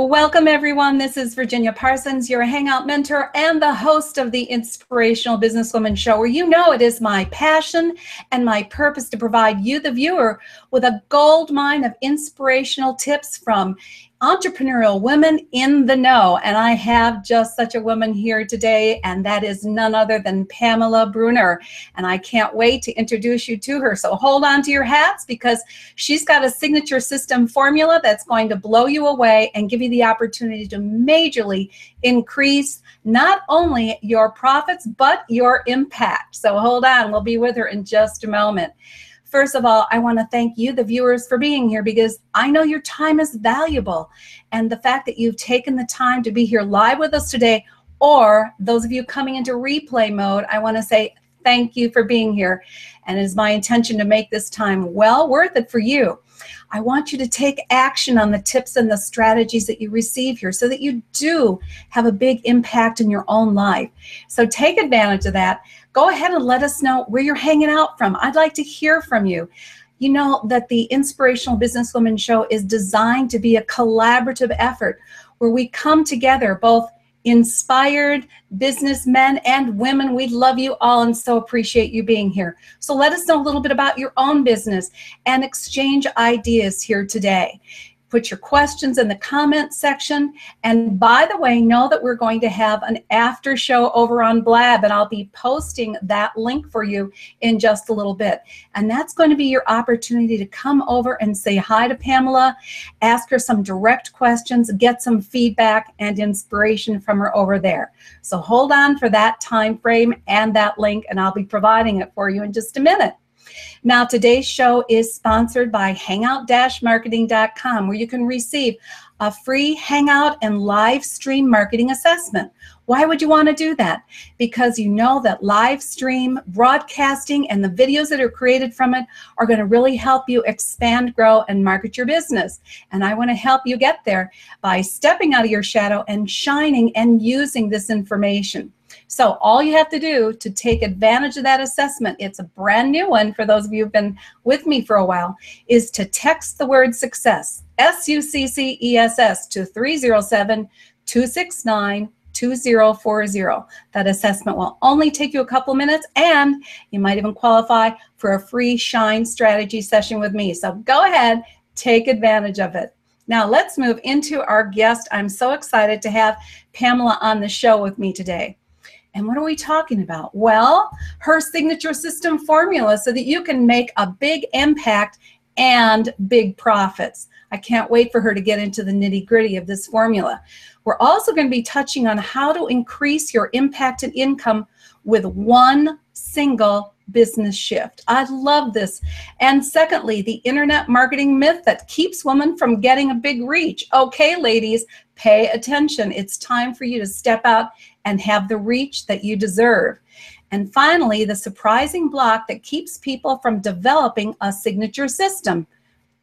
Well, welcome everyone. This is Virginia Parsons, your Hangout mentor and the host of the Inspirational Businesswoman Show, where you know it is my passion and my purpose to provide you, the viewer, with a gold mine of inspirational tips from entrepreneurial women in the know. And I have just such a woman here today, and that is none other than Pamela Bruner. And I can't wait to introduce you to her. So hold on to your hats because she's got a signature system formula that's going to blow you away and give you the opportunity to majorly increase not only your profits, but your impact. So hold on, we'll be with her in just a moment. First of all, I want to thank you, the viewers, for being here because I know your time is valuable. And the fact that you've taken the time to be here live with us today, or those of you coming into replay mode, I want to say thank you for being here. And it is my intention to make this time well worth it for you. I want you to take action on the tips and the strategies that you receive here so that you do have a big impact in your own life. So take advantage of that go ahead and let us know where you're hanging out from. I'd like to hear from you. You know that the Inspirational Businesswoman Show is designed to be a collaborative effort where we come together, both inspired businessmen and women. We love you all and so appreciate you being here. So let us know a little bit about your own business and exchange ideas here today put your questions in the comment section. And by the way, know that we're going to have an after show over on Blab, and I'll be posting that link for you in just a little bit. And that's going to be your opportunity to come over and say hi to Pamela, ask her some direct questions, get some feedback and inspiration from her over there. So hold on for that time frame and that link, and I'll be providing it for you in just a minute. Now, today's show is sponsored by hangout-marketing.com, where you can receive a free hangout and live stream marketing assessment. Why would you want to do that? Because you know that live stream broadcasting and the videos that are created from it are going to really help you expand, grow, and market your business. And I want to help you get there by stepping out of your shadow and shining and using this information. So all you have to do to take advantage of that assessment, it's a brand new one for those of you who've been with me for a while, is to text the word success, S-U-C-C-E-S-S to 307-269 2040. That assessment will only take you a couple minutes and you might even qualify for a free shine strategy session with me. So go ahead, take advantage of it. Now let's move into our guest. I'm so excited to have Pamela on the show with me today. And what are we talking about? Well, her signature system formula so that you can make a big impact and big profits. I can't wait for her to get into the nitty gritty of this formula. We're also going to be touching on how to increase your impact and income with one single business shift. I love this. And secondly, the internet marketing myth that keeps women from getting a big reach. Okay, ladies, pay attention. It's time for you to step out and have the reach that you deserve. And finally, the surprising block that keeps people from developing a signature system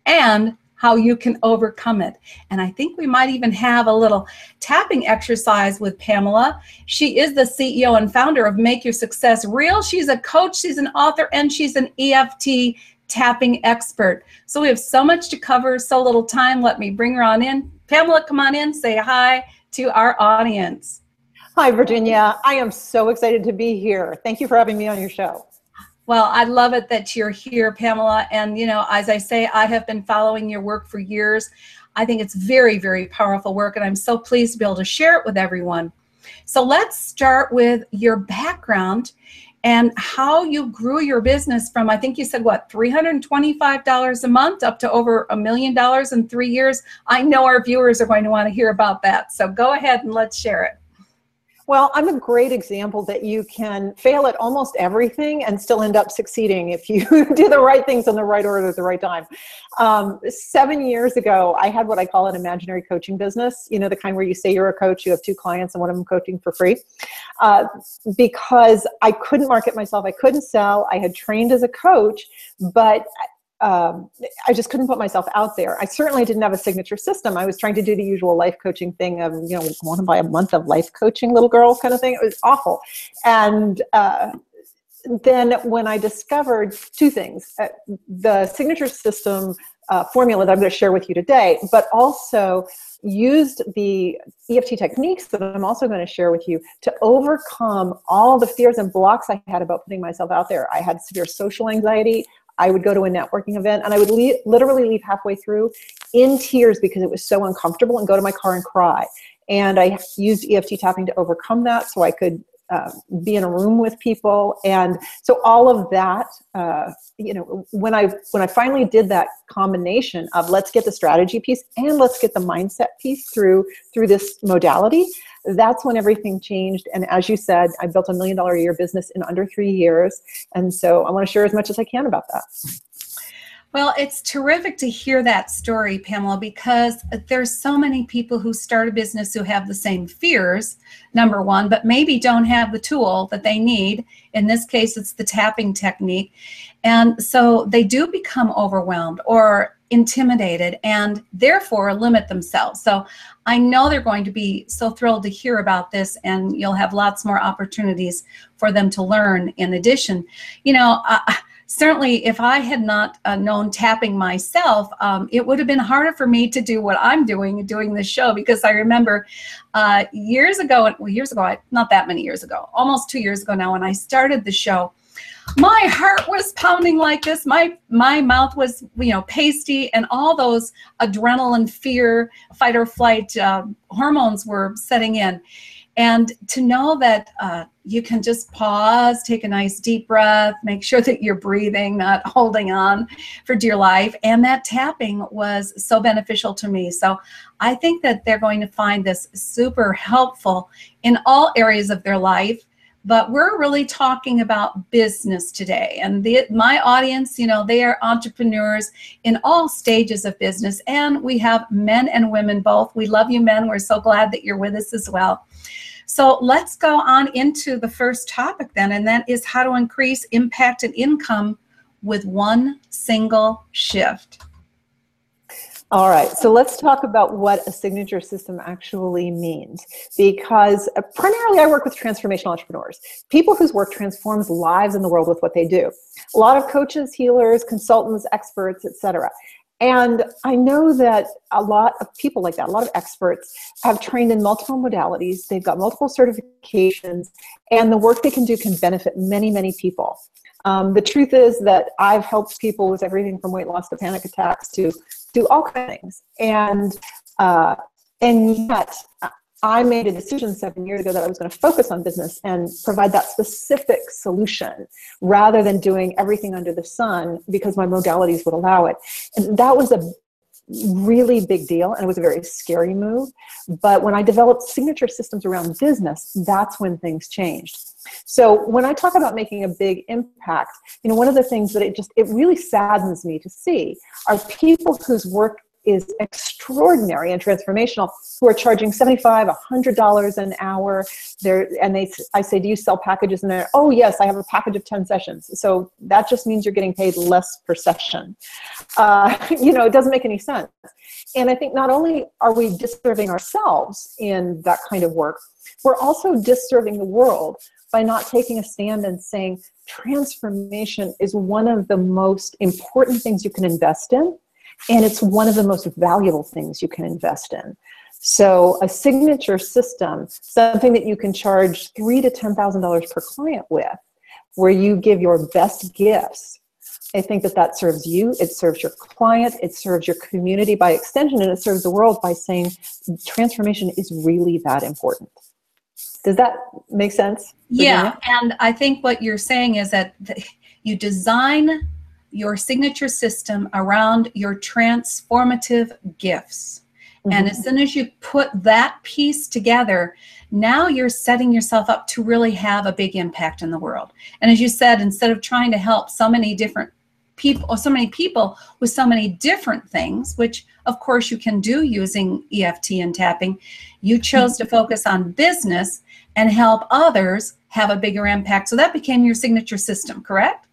and how you can overcome it. And I think we might even have a little tapping exercise with Pamela. She is the CEO and founder of Make Your Success Real. She's a coach, she's an author, and she's an EFT tapping expert. So we have so much to cover, so little time. Let me bring her on in. Pamela, come on in, say hi to our audience. Hi, Virginia. I am so excited to be here. Thank you for having me on your show. Well, I love it that you're here, Pamela. And, you know, as I say, I have been following your work for years. I think it's very, very powerful work, and I'm so pleased to be able to share it with everyone. So let's start with your background and how you grew your business from, I think you said, what, $325 a month up to over a million dollars in three years. I know our viewers are going to want to hear about that. So go ahead and let's share it. Well, I'm a great example that you can fail at almost everything and still end up succeeding if you do the right things in the right order at the right time. Um, seven years ago, I had what I call an imaginary coaching business. You know, the kind where you say you're a coach, you have two clients, and one of them coaching for free. Uh, because I couldn't market myself, I couldn't sell. I had trained as a coach, but um, I just couldn't put myself out there. I certainly didn't have a signature system. I was trying to do the usual life coaching thing of, you know, want to buy a month of life coaching, little girl kind of thing. It was awful. And uh, then when I discovered two things uh, the signature system uh, formula that I'm going to share with you today, but also used the EFT techniques that I'm also going to share with you to overcome all the fears and blocks I had about putting myself out there. I had severe social anxiety. I would go to a networking event and I would leave, literally leave halfway through in tears because it was so uncomfortable and go to my car and cry. And I used EFT tapping to overcome that so I could uh, be in a room with people and so all of that uh, you know when i when i finally did that combination of let's get the strategy piece and let's get the mindset piece through through this modality that's when everything changed. And as you said, I built a million dollar a year business in under three years. And so I want to share as much as I can about that. Well, it's terrific to hear that story, Pamela, because there's so many people who start a business who have the same fears, number one, but maybe don't have the tool that they need. In this case, it's the tapping technique. And so they do become overwhelmed or intimidated and therefore limit themselves. So I know they're going to be so thrilled to hear about this, and you'll have lots more opportunities for them to learn in addition. You know, uh, certainly if I had not uh, known tapping myself, um, it would have been harder for me to do what I'm doing, doing this show, because I remember uh, years ago, well, years ago, not that many years ago, almost two years ago now, when I started the show, my heart was pounding like this my my mouth was you know pasty and all those adrenaline fear fight or flight uh, hormones were setting in and to know that uh, you can just pause take a nice deep breath make sure that you're breathing not holding on for dear life. And that tapping was so beneficial to me. So i think that they're going to find this super helpful in all areas of their life. But we're really talking about business today. And the, my audience you know they are entrepreneurs in all stages of business. And we have men and women both. We love you men. We're so glad that you're with us as well so let's go on into the first topic then and that is how to increase impact and income with one single shift all right, so let's talk about what a signature system actually means. Because uh, primarily I work with transformational entrepreneurs, people whose work transforms lives in the world with what they do. A lot of coaches, healers, consultants, experts, etc. And I know that a lot of people like that, a lot of experts, have trained in multiple modalities. They've got multiple certifications, and the work they can do can benefit many, many people. Um, the truth is that I've helped people with everything from weight loss to panic attacks to do all kinds of things. And uh, and yet I made a decision seven years ago that I was going to focus on business and provide that specific solution rather than doing everything under the sun because my modalities would allow it. And that was a really big deal and it was a very scary move. But when I developed signature systems around business, that's when things changed. So when I talk about making a big impact, you know, one of the things that it just it really saddens me to see are people whose work is extraordinary and transformational who are charging 75 $100 an hour. There and they i say do you sell packages? And they're oh yes i have a package of 10 sessions. So that just means you're getting paid less per session. Uh, you know it doesn't make any sense. And i think not only are we disserving ourselves in that kind of work we're also disserving the world by not taking a stand and saying transformation is one of the most important things you can invest in and it's one of the most valuable things you can invest in so a signature system something that you can charge three to ten thousand dollars per client with where you give your best gifts i think that that serves you it serves your client it serves your community by extension and it serves the world by saying transformation is really that important does that make sense? Yeah, and I think what you're saying is that you design your signature system around your transformative gifts. Mm-hmm. And as soon as you put that piece together, now you're setting yourself up to really have a big impact in the world. And as you said, instead of trying to help so many different people or so many people with so many different things which of course you can do using EFT and tapping you chose to focus on business and help others have a bigger impact so that became your signature system correct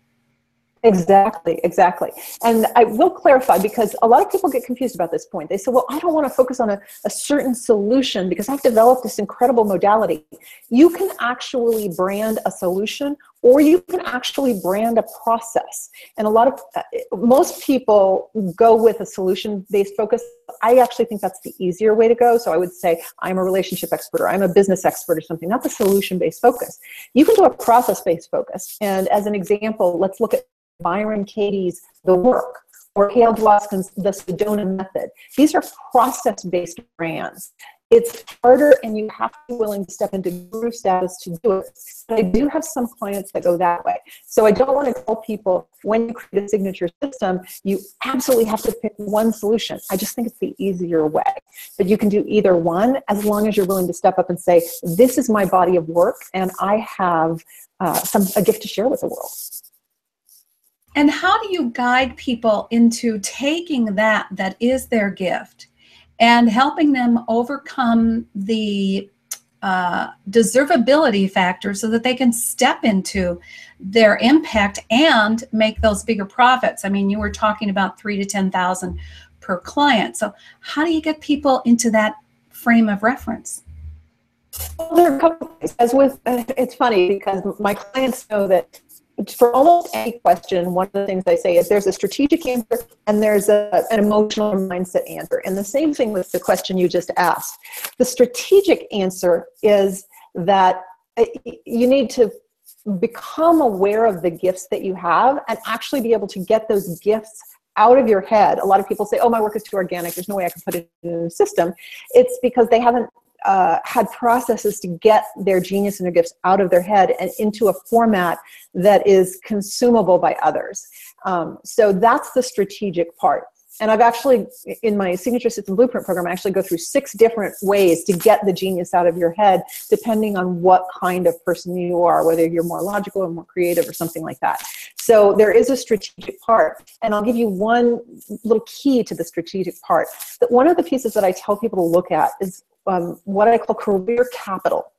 Exactly, exactly. And I will clarify because a lot of people get confused about this point. They say, well, I don't want to focus on a, a certain solution because I've developed this incredible modality. You can actually brand a solution or you can actually brand a process. And a lot of, uh, most people go with a solution based focus. I actually think that's the easier way to go. So I would say, I'm a relationship expert or I'm a business expert or something, not the solution based focus. You can do a process based focus. And as an example, let's look at Byron Katie's The Work or Hale Dwoskins' The Sedona Method. These are process-based brands. It's harder and you have to be willing to step into guru status to do it. But I do have some clients that go that way. So I don't want to tell people when you create a signature system, you absolutely have to pick one solution. I just think it's the easier way. But you can do either one as long as you're willing to step up and say, this is my body of work and I have uh, some a gift to share with the world. And how do you guide people into taking that that is their gift and helping them overcome the uh, deservability factor so that they can step into their impact and make those bigger profits? I mean, you were talking about three to 10,000 per client. So how do you get people into that frame of reference? Well, there are a couple things. As with, it's funny because my clients know that for almost any question, one of the things I say is there's a strategic answer and there's a, an emotional mindset answer. And the same thing with the question you just asked. The strategic answer is that uh, you need to become aware of the gifts that you have and actually be able to get those gifts out of your head. A lot of people say, oh, my work is too organic. There's no way I can put it in a system. It's because they haven't uh, had processes to get their genius and their gifts out of their head and into a format that is consumable by others. Um, so that's the strategic part. And I've actually, in my signature system blueprint program, I actually go through six different ways to get the genius out of your head, depending on what kind of person you are, whether you're more logical or more creative or something like that. So there is a strategic part. And I'll give you one little key to the strategic part. That one of the pieces that I tell people to look at is um, what I call career capital.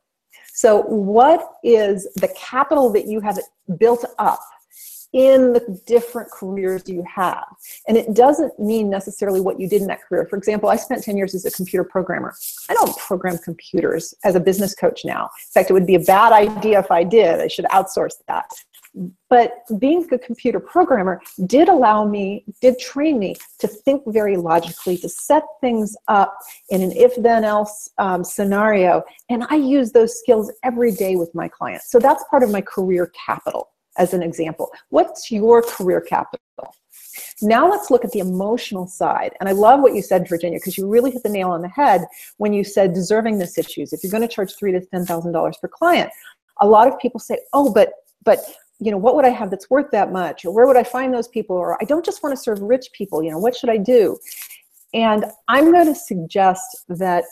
So, what is the capital that you have built up in the different careers you have? And it doesn't mean necessarily what you did in that career. For example, I spent 10 years as a computer programmer. I don't program computers as a business coach now. In fact, it would be a bad idea if I did. I should outsource that but being a computer programmer did allow me did train me to think very logically to set things up in an if then else um, scenario and i use those skills every day with my clients so that's part of my career capital as an example what's your career capital now let's look at the emotional side. And I love what you said, Virginia, because you really hit the nail on the head when you said deservingness issues. If you're going to charge three to ten thousand dollars per client, a lot of people say, "Oh, but but you know what would i have that's worth that much or where would i find those people or i don't just want to serve rich people you know what should i do and i'm going to suggest that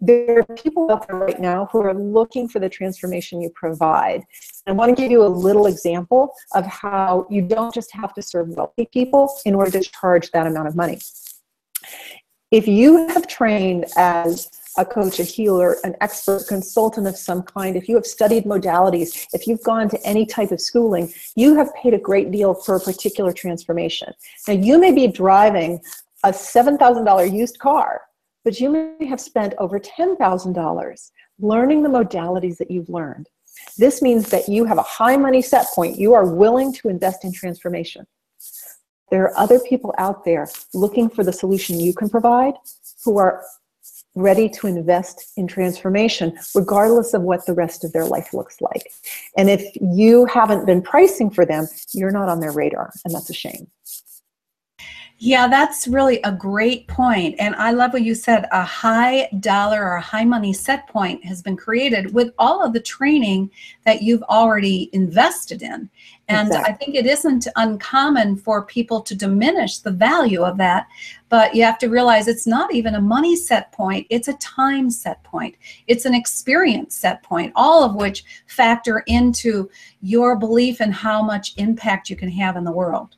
there are people out there right now who are looking for the transformation you provide. I want to give you a little example of how you don't just have to serve wealthy people in order to charge that amount of money. If you have trained as a coach, a healer, an expert, consultant of some kind, if you have studied modalities, if you've gone to any type of schooling, you have paid a great deal for a particular transformation. Now, you may be driving a $7,000 used car, but you may have spent over $10,000 learning the modalities that you've learned. This means that you have a high money set point. You are willing to invest in transformation. There are other people out there looking for the solution you can provide who are ready to invest in transformation, regardless of what the rest of their life looks like. And if you haven't been pricing for them, you're not on their radar, and that's a shame. Yeah, that's really a great point. And I love what you said a high dollar or a high money set point has been created with all of the training that you've already invested in. And exactly. I think it isn't uncommon for people to diminish the value of that. But you have to realize it's not even a money set point, it's a time set point, it's an experience set point, all of which factor into your belief in how much impact you can have in the world.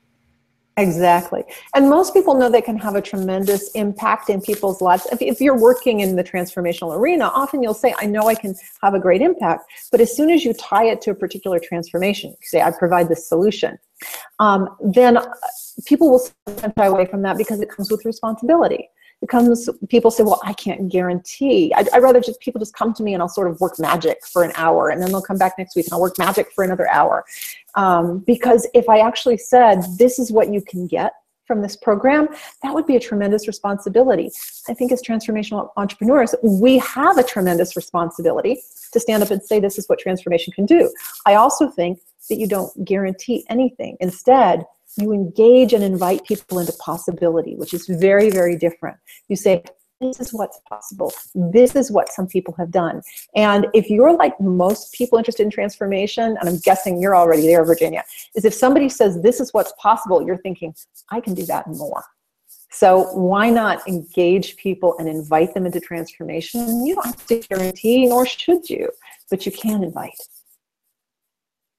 Exactly. And most people know they can have a tremendous impact in people's lives. If, if, you're working in the transformational arena, often you'll say, I know I can have a great impact. But as soon as you tie it to a particular transformation, say, I provide this solution, um, then people will shy away from that because it comes with responsibility it comes people say well i can't guarantee. I'd, I'd, rather just people just come to me and i'll sort of work magic for an hour and then they'll come back next week and i'll work magic for another hour. Um, because if i actually said this is what you can get from this program that would be a tremendous responsibility. I think as transformational entrepreneurs we have a tremendous responsibility to stand up and say this is what transformation can do. I also think that you don't guarantee anything. Instead you engage and invite people into possibility, which is very, very different. You say, this is what's possible. This is what some people have done. And if you're like most people interested in transformation, and I'm guessing you're already there, Virginia, is if somebody says this is what's possible, you're thinking, I can do that more. So why not engage people and invite them into transformation? You don't have to guarantee, nor should you, but you can invite.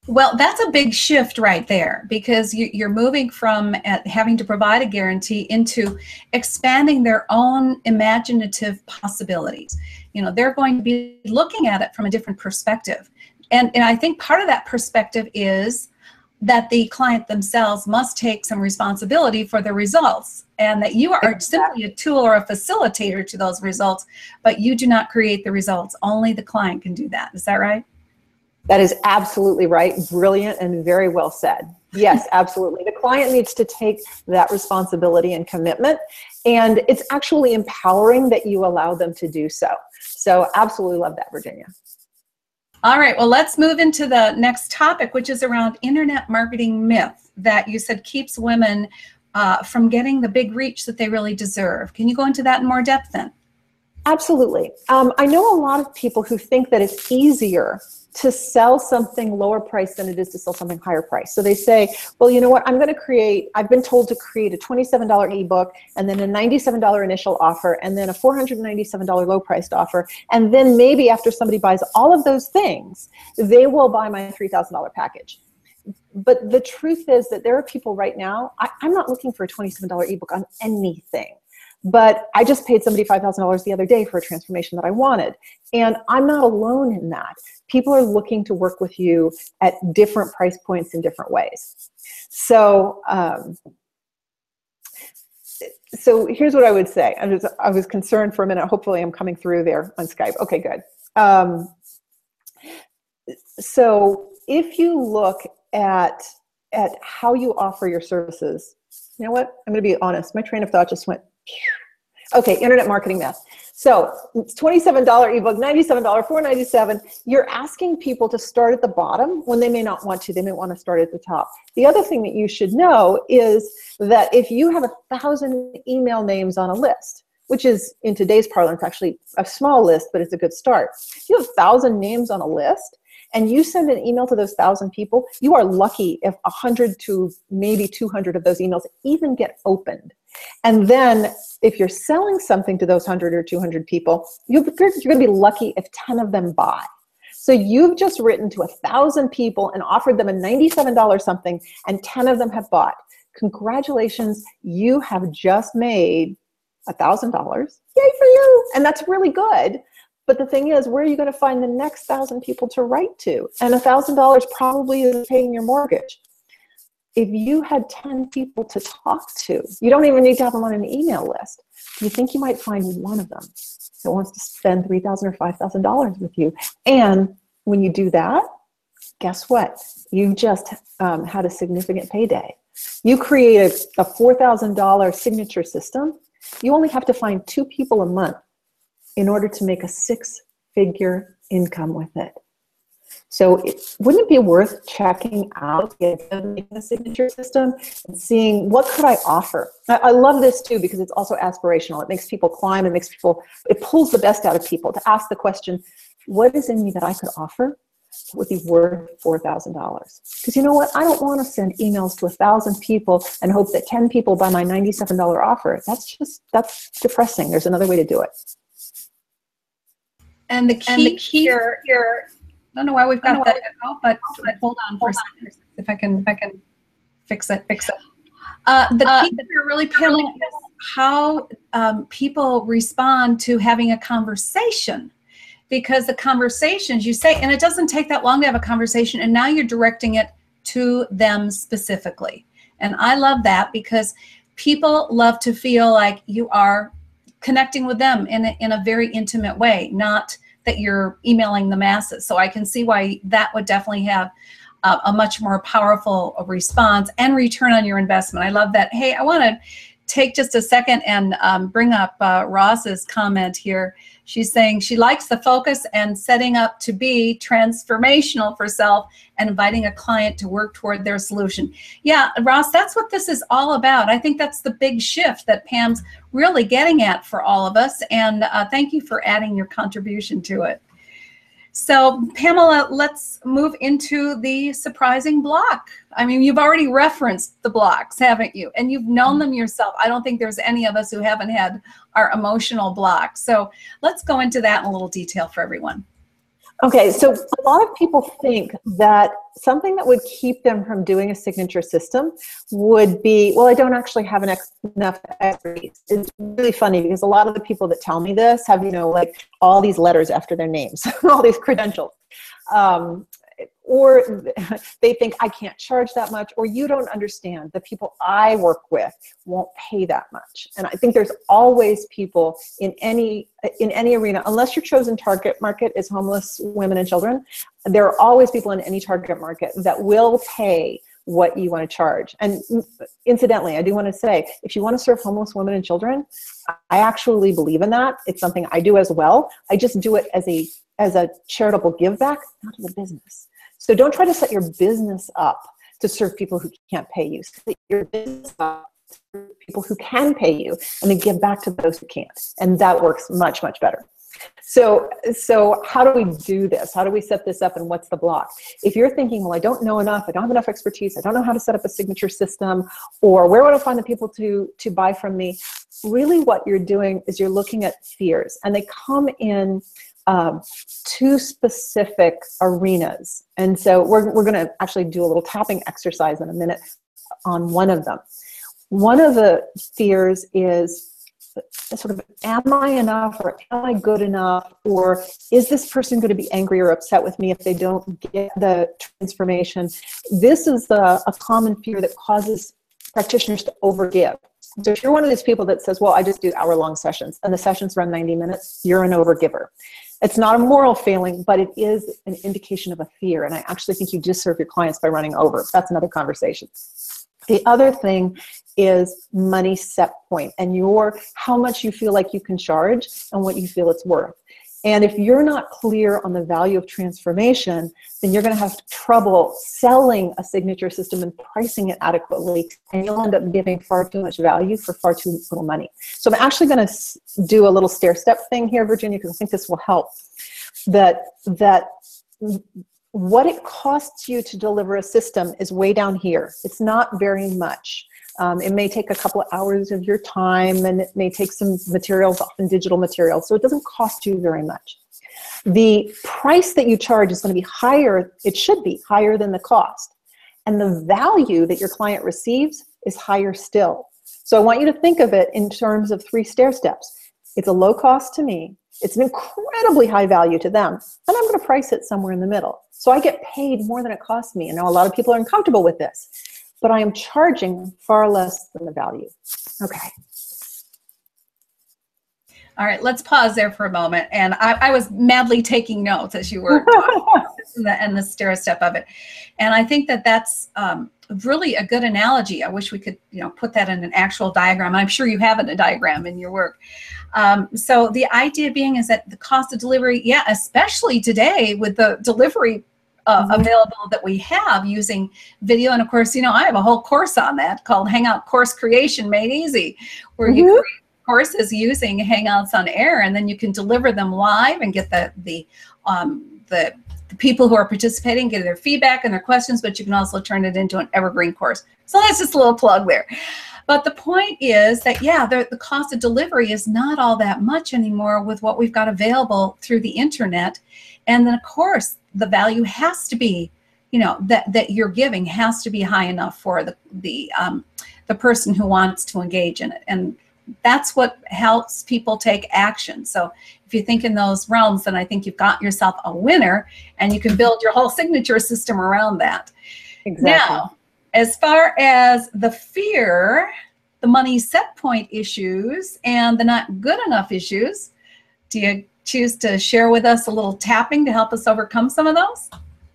Well, that's a big shift right there because you, are moving from uh, having to provide a guarantee into expanding their own imaginative possibilities. You know, they're going to be looking at it from a different perspective. And, and I think part of that perspective is that the client themselves must take some responsibility for the results and that you are simply a tool or a facilitator to those results, but you do not create the results. Only the client can do that. Is that right? That is absolutely right. Brilliant and very well said. Yes, absolutely. The client needs to take that responsibility and commitment. And it's actually empowering that you allow them to do so. So, absolutely love that, Virginia. All right, well, let's move into the next topic, which is around internet marketing myth that you said keeps women uh, from getting the big reach that they really deserve. Can you go into that in more depth then? Absolutely. Um, I know a lot of people who think that it's easier to sell something lower price than it is to sell something higher price. So they say, well, you know what, I'm going to create, I've been told to create a $27 ebook and then a $97 initial offer and then a $497 low priced offer. And then maybe after somebody buys all of those things, they will buy my $3,000 package. But the truth is that there are people right now, I, I'm not looking for a $27 ebook on anything. But I just paid somebody $5,000 the other day for a transformation that I wanted. And I'm not alone in that people are looking to work with you at different price points in different ways. So, um, so here's what I would say. I was, I was concerned for a minute. Hopefully, I'm coming through there on Skype. Okay, good. Um, so, if you look at at how you offer your services, you know what? I'm going to be honest. My train of thought just went. Okay, internet marketing myth. So it's $27 ebook, $97, 497. You're asking people to start at the bottom when they may not want to. They may want to start at the top. The other thing that you should know is that if you have a thousand email names on a list, which is in today's parlance actually a small list, but it's a good start. You have a thousand names on a list, and you send an email to those thousand people, you are lucky if a 100 to maybe 200 of those emails even get opened. And then if you're selling something to those 100 or 200 people, you're, you're going to be lucky if 10 of them buy. So you've just written to a thousand people and offered them a $97 something, and 10 of them have bought. Congratulations, you have just made a thousand dollars. Yay for you! And that's really good. But the thing is, where are you going to find the next thousand people to write to? And a thousand dollars probably is paying your mortgage. If you had 10 people to talk to, you don't even need to have them on an email list. You think you might find one of them that wants to spend $3,000 or $5,000 with you? And when you do that, guess what? You just um, had a significant payday. You created a $4,000 signature system. You only have to find two people a month in order to make a six figure income with it. So it, wouldn't it be worth checking out the signature system and seeing what could I offer? I, I, love this too because it's also aspirational. It makes people climb. It makes people, it pulls the best out of people to ask the question, what is in me that I could offer that would be worth $4,000? Because you know what? I don't want to send emails to a thousand people and hope that 10 people buy my $97 offer. That's just, that's depressing. There's another way to do it. And the key, and the key here, here, I don't know why we've got that echo, but, but hold on for a second. If I can, if I can fix it, fix it. Uh, the uh, key here really, Pamela, is how um, people respond to having a conversation. Because the conversations you say, and it doesn't take that long to have a conversation, and now you're directing it to them specifically. And I love that because people love to feel like you are connecting with them in a, in a very intimate way, not that you're emailing the masses. So I can see why that would definitely have uh, a much more powerful response and return on your investment. I love that. Hey, I want to take just a second and um, bring up uh, Ross's comment here. She's saying she likes the focus and setting up to be transformational for self and inviting a client to work toward their solution. Yeah, Ross, that's what this is all about. I think that's the big shift that Pam's really getting at for all of us. And uh, thank you for adding your contribution to it. So, Pamela, let's move into the surprising block. I mean, you've already referenced the blocks, haven't you? And you've known them yourself. I don't think there's any of us who haven't had our emotional blocks. So, let's go into that in a little detail for everyone. Okay, so a lot of people think that something that would keep them from doing a signature system would be, well, I don't actually have an ex- enough expertise. It's really funny because a lot of the people that tell me this have, you know, like all these letters after their names, all these credentials. Um, or they think I can't charge that much, or you don't understand. The people I work with won't pay that much. And I think there's always people in any in any arena, unless your chosen target market is homeless women and children, there are always people in any target market that will pay what you want to charge. And incidentally, I do want to say, if you want to serve homeless women and children, I actually believe in that. It's something I do as well. I just do it as a as a charitable give back, not as a business. So don't try to set your business up to serve people who can't pay you. Set your business up to people who can pay you and then give back to those who can't. And that works much, much better. So, so how do we do this? How do we set this up and what's the block? If you're thinking, well, I don't know enough, I don't have enough expertise, I don't know how to set up a signature system, or where would I find the people to, to buy from me? Really what you're doing is you're looking at fears and they come in two specific arenas. And so we're, we're going to actually do a little tapping exercise in a minute on one of them. One of the fears is sort of, am I enough or am I good enough? Or is this person going to be angry or upset with me if they don't get the transformation? This is a, a common fear that causes practitioners to overgive. So if you're one of these people that says, well, I just do hour long sessions and the sessions run 90 minutes, you're an overgiver. It's not a moral failing, but it is an indication of a fear. And I actually think you just serve your clients by running over. That's another conversation. The other thing is money set point and your how much you feel like you can charge and what you feel it's worth. And if you're not clear on the value of transformation, then you're going to have trouble selling a signature system and pricing it adequately. And you'll end up giving far too much value for far too little money. So I'm actually going to do a little stair step thing here, Virginia, because I think this will help. That, that what it costs you to deliver a system is way down here. It's not very much. Um, it may take a couple of hours of your time and it may take some materials, often digital materials, so it doesn't cost you very much. The price that you charge is going to be higher, it should be higher than the cost. And the value that your client receives is higher still. So I want you to think of it in terms of three stair steps. It's a low cost to me. It's an incredibly high value to them. And I'm going to price it somewhere in the middle. So I get paid more than it costs me. I know a lot of people are uncomfortable with this, but I am charging far less than the value. Okay. All right, let's pause there for a moment. And I, I was madly taking notes as you were and, the, and the stair step of it. And I think that that's um, really a good analogy. I wish we could, you know, put that in an actual diagram. I'm sure you have it in a diagram in your work. Um, so the idea being is that the cost of delivery, yeah, especially today with the delivery uh, mm-hmm. available that we have using video. And of course, you know, I have a whole course on that called Hangout Course Creation Made Easy, where mm-hmm. you create courses using Hangouts on air, and then you can deliver them live and get the the um, the, the people who are participating get their feedback and their questions, but you can also turn it into an evergreen course. So that's just a little plug there. But the point is that, yeah, the, the cost of delivery is not all that much anymore with what we've got available through the internet. And then, of course, the value has to be, you know, that, that you're giving has to be high enough for the, the, um, the person who wants to engage in it. And that's what helps people take action. So if you think in those realms, then I think you've got yourself a winner and you can build your whole signature system around that. Exactly. Now, as far as the fear, the money set point issues, and the not good enough issues, do you choose to share with us a little tapping to help us overcome some of those?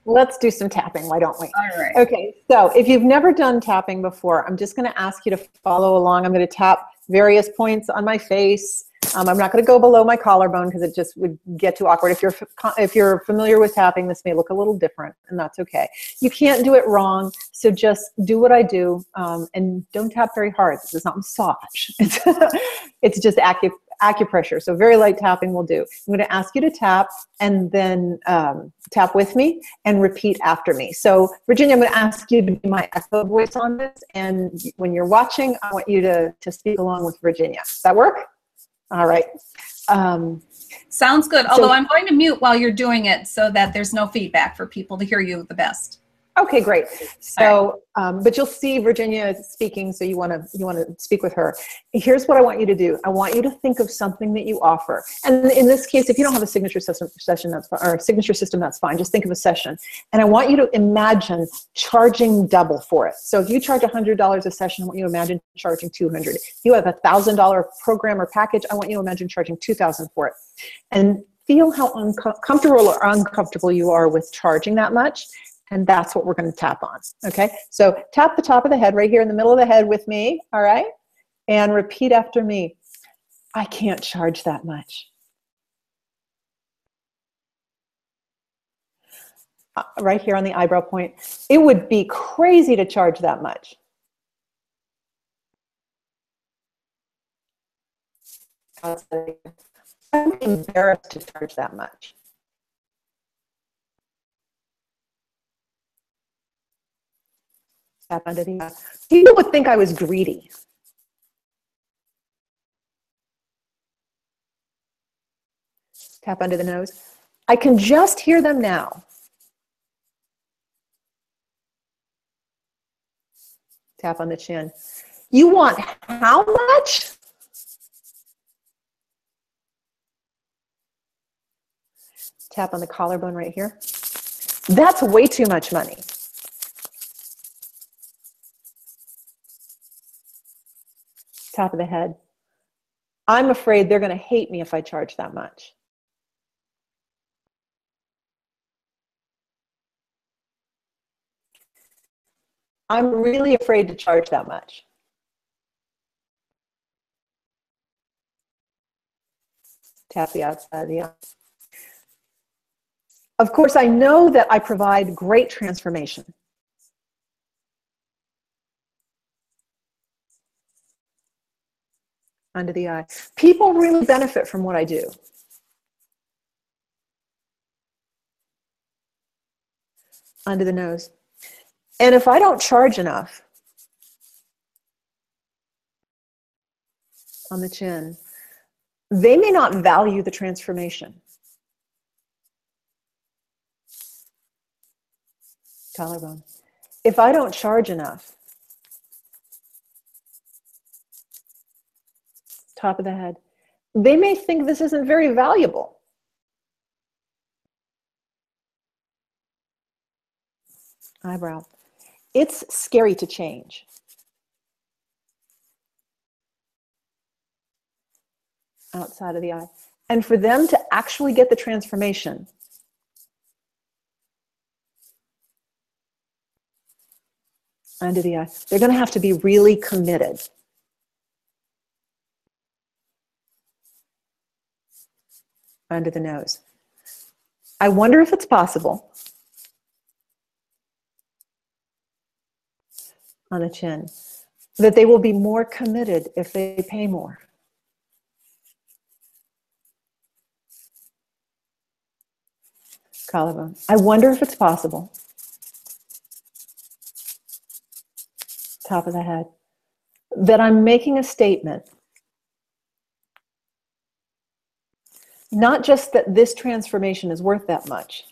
Let's do some tapping, why don't we? All right. Okay, so if you've never done tapping before, I'm just going to ask you to follow along. I'm going to tap various points on my face um, I'm not going to go below my collarbone because it just would get too awkward. If you're if you're familiar with tapping, this may look a little different, and that's okay. You can't do it wrong, so just do what I do, um, and don't tap very hard. This is not massage. It's it's just acu acupressure. So very light tapping will do. I'm going to ask you to tap and then um, tap with me and repeat after me. So Virginia, I'm going to ask you to be my echo voice on this, and when you're watching, I want you to to speak along with Virginia. Does that work? All right. Um, Sounds good. Although so, I'm going to mute while you're doing it so that there's no feedback for people to hear you the best. Okay, great. So, um, but you'll see Virginia speaking, so you want to you want to speak with her. Here's what I want you to do. I want you to think of something that you offer, and in this case, if you don't have a signature system, session that's or a signature system, that's fine. Just think of a session, and I want you to imagine charging double for it. So if you charge hundred dollars a session, I want you to imagine charging two hundred. If you have a thousand dollar program or package, I want you to imagine charging two thousand for it, and feel how uncomfortable or uncomfortable you are with charging that much and that's what we're going to tap on. Okay, so tap the top of the head right here in the middle of the head with me, all right? And repeat after me. I can't charge that much. Uh, right here on the eyebrow point. It would be crazy to charge that much. I'm embarrassed to charge that much. tap under the eye. People would think I was greedy. Tap under the nose. I can just hear them now. Tap on the chin. You want how much? Tap on the collarbone right here. That's way too much money. Top of the head. I'm afraid they're going to hate me if I charge that much. I'm really afraid to charge that much. Tap the outside of the eye. Of course, I know that I provide great transformation. Under the eye. People really benefit from what I do. Under the nose. And if I don't charge enough on the chin, they may not value the transformation. Collarbone. If I don't charge enough, top of the head. They may think this isn't very valuable. Eyebrow. It's scary to change. Outside of the eye. And for them to actually get the transformation, under the eye, they're going to have to be really committed. Under the nose. I wonder if it's possible on the chin that they will be more committed if they pay more. Collarbone. I wonder if it's possible top of the head, that I'm making a statement. Not just that this transformation is worth that much.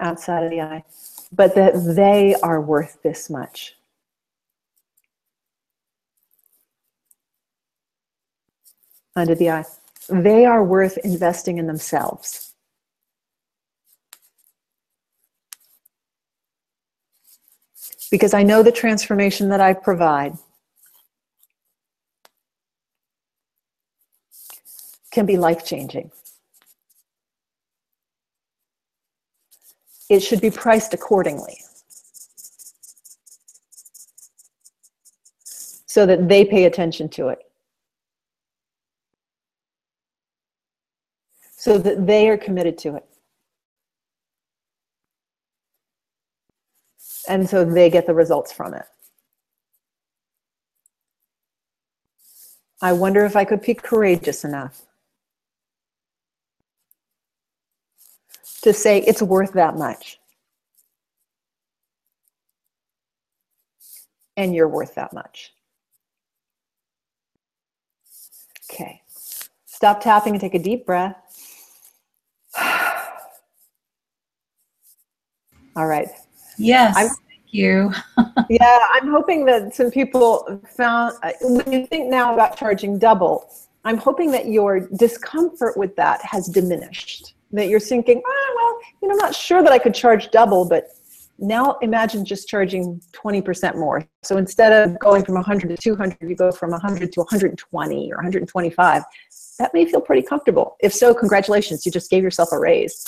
Outside of the eye, but that they are worth this much. Under the eye, they are worth investing in themselves. because I know the transformation that I provide can be life changing. It should be priced accordingly so that they pay attention to it. So that they are committed to it. And so they get the results from it. I wonder if I could be courageous enough to say it's worth that much. And you're worth that much. Okay. Stop tapping and take a deep breath. All right. Yes. I'm, thank you. yeah, I'm hoping that some people found, uh, when you think now about charging double, I'm hoping that your discomfort with that has diminished. That you're thinking, oh, well, you know, I'm not sure that I could charge double, but now imagine just charging 20% more. So instead of going from 100 to 200, you go from 100 to 120 or 125. That may feel pretty comfortable. If so, congratulations, you just gave yourself a raise.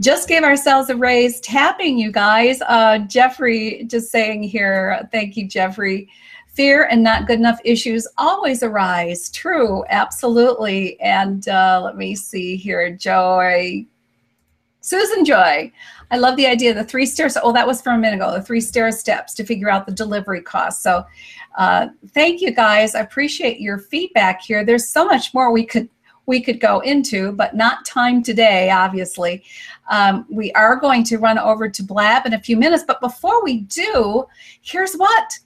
just gave ourselves a raise tapping you guys uh, jeffrey just saying here thank you jeffrey fear and not good enough issues always arise. True absolutely. And uh, let me see here joy. Susan joy i love the idea the three stairs oh that was from a minute ago the three stair steps to figure out the delivery cost. So uh, thank you guys. I appreciate your feedback here. There's so much more we could we could go into, but not time today, obviously. Um, we are going to run over to Blab in a few minutes, but before we do, here's what.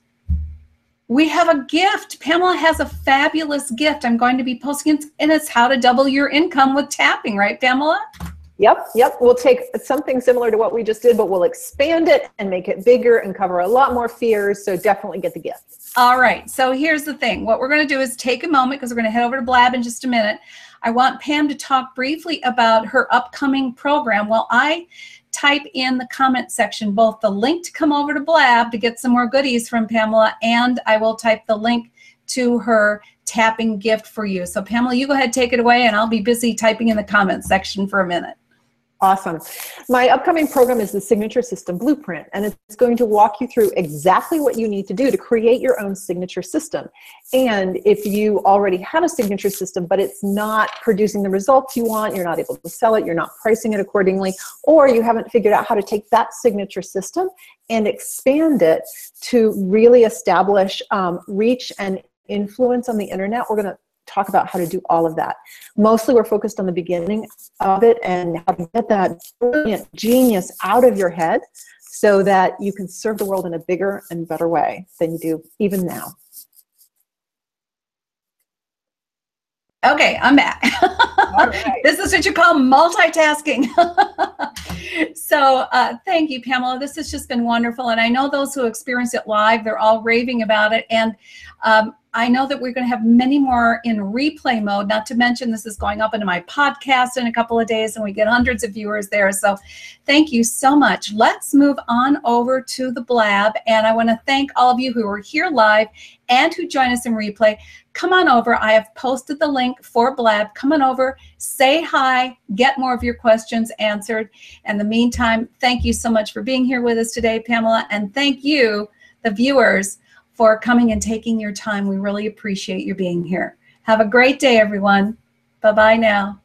We have a gift. Pamela has a fabulous gift. I'm going to be posting it, and it's how to double your income with tapping, right, Pamela? Yep, yep. We'll take something similar to what we just did, but we'll expand it and make it bigger and cover a lot more fears. So definitely get the gift. All right. So here's the thing. What we're going to do is take a moment because we're going to head over to Blab in just a minute. I want Pam to talk briefly about her upcoming program while I type in the comment section both the link to come over to Blab to get some more goodies from Pamela, and I will type the link to her tapping gift for you. So, Pamela, you go ahead, take it away, and I'll be busy typing in the comment section for a minute. Awesome. My upcoming program is the Signature System Blueprint, and it's going to walk you through exactly what you need to do to create your own signature system. And if you already have a signature system, but it's not producing the results you want, you're not able to sell it, you're not pricing it accordingly, or you haven't figured out how to take that signature system and expand it to really establish um, reach and influence on the internet, we're going to talk about how to do all of that. Mostly we're focused on the beginning of it and how to get that brilliant genius out of your head so that you can serve the world in a bigger and better way than you do even now. Okay, I'm back. Right. this is what you call multitasking. So uh, thank you, Pamela. This has just been wonderful. And I know those who experience it live, they're all raving about it. And um, I know that we're going to have many more in replay mode, not to mention this is going up into my podcast in a couple of days and we get hundreds of viewers there. So thank you so much. Let's move on over to the blab. And I want to thank all of you who are here live and who join us in replay. Come on over. I have posted the link for blab. Come on over, say hi, get more of your questions answered. In the meantime, thank you so much for being here with us today, Pamela. And thank you, the viewers for coming and taking your time. We really appreciate you being here. Have a great day, everyone. Bye bye now.